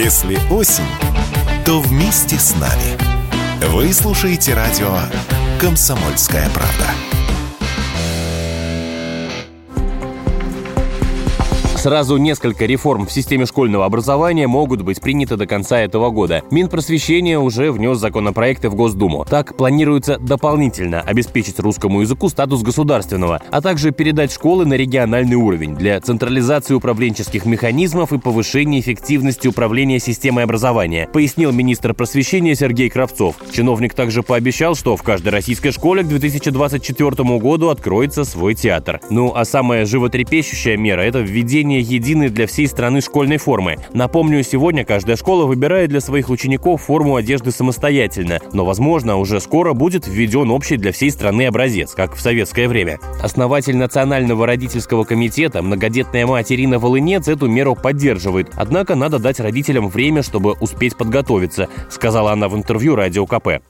Если осень, то вместе с нами. Вы слушаете радио «Комсомольская правда». Сразу несколько реформ в системе школьного образования могут быть приняты до конца этого года. Минпросвещение уже внес законопроекты в Госдуму. Так планируется дополнительно обеспечить русскому языку статус государственного, а также передать школы на региональный уровень для централизации управленческих механизмов и повышения эффективности управления системой образования, пояснил министр просвещения Сергей Кравцов. Чиновник также пообещал, что в каждой российской школе к 2024 году откроется свой театр. Ну а самая животрепещущая мера – это введение введение единой для всей страны школьной формы. Напомню, сегодня каждая школа выбирает для своих учеников форму одежды самостоятельно, но, возможно, уже скоро будет введен общий для всей страны образец, как в советское время. Основатель Национального родительского комитета, многодетная мать Ирина Волынец, эту меру поддерживает. Однако надо дать родителям время, чтобы успеть подготовиться, сказала она в интервью Радио КП.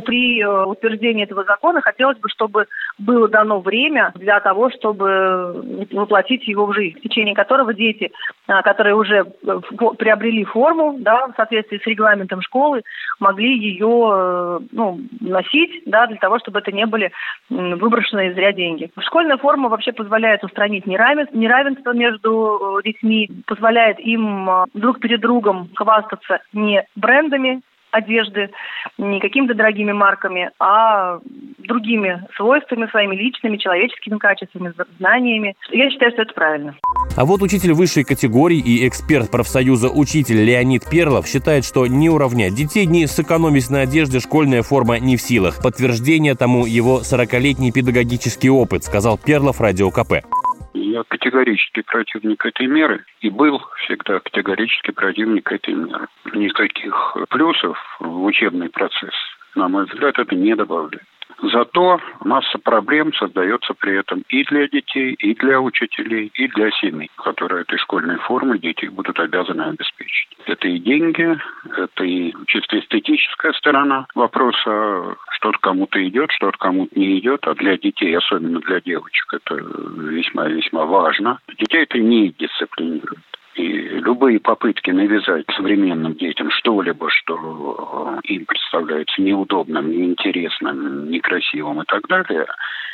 При э, утверждении этого закона хотелось бы, чтобы было дано время для того, чтобы воплотить его в жизнь, в течение которого дети, а, которые уже э, приобрели форму да, в соответствии с регламентом школы, могли ее э, ну, носить да, для того, чтобы это не были выброшенные зря деньги. Школьная форма вообще позволяет устранить неравенство, неравенство между детьми, позволяет им друг перед другом хвастаться не брендами, одежды не какими-то дорогими марками, а другими свойствами, своими личными, человеческими качествами, знаниями. Я считаю, что это правильно. А вот учитель высшей категории и эксперт профсоюза «Учитель» Леонид Перлов считает, что не уравнять детей, не сэкономить на одежде школьная форма не в силах. Подтверждение тому его 40-летний педагогический опыт, сказал Перлов радио КП. Я категорически противник этой меры и был всегда категорически противник этой меры. Никаких плюсов в учебный процесс, на мой взгляд, это не добавляет. Зато масса проблем создается при этом и для детей, и для учителей, и для семей, которые этой школьной формы дети будут обязаны обеспечить. Это и деньги, это и чисто эстетическая сторона вопроса, что-то кому-то идет, что-то кому-то не идет, а для детей, особенно для девочек, это весьма-весьма важно. Детей это не дисциплинирует. И любые попытки навязать современным детям что-либо, что им представляется неудобным, неинтересным, некрасивым и так далее,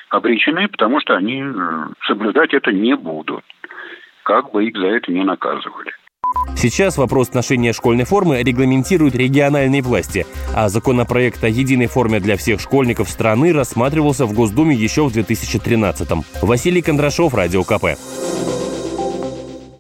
обречены, потому что они э, соблюдать это не будут, как бы их за это не наказывали. Сейчас вопрос ношения школьной формы регламентируют региональные власти, а законопроект о единой форме для всех школьников страны рассматривался в Госдуме еще в 2013-м. Василий Кондрашов, Радио КП.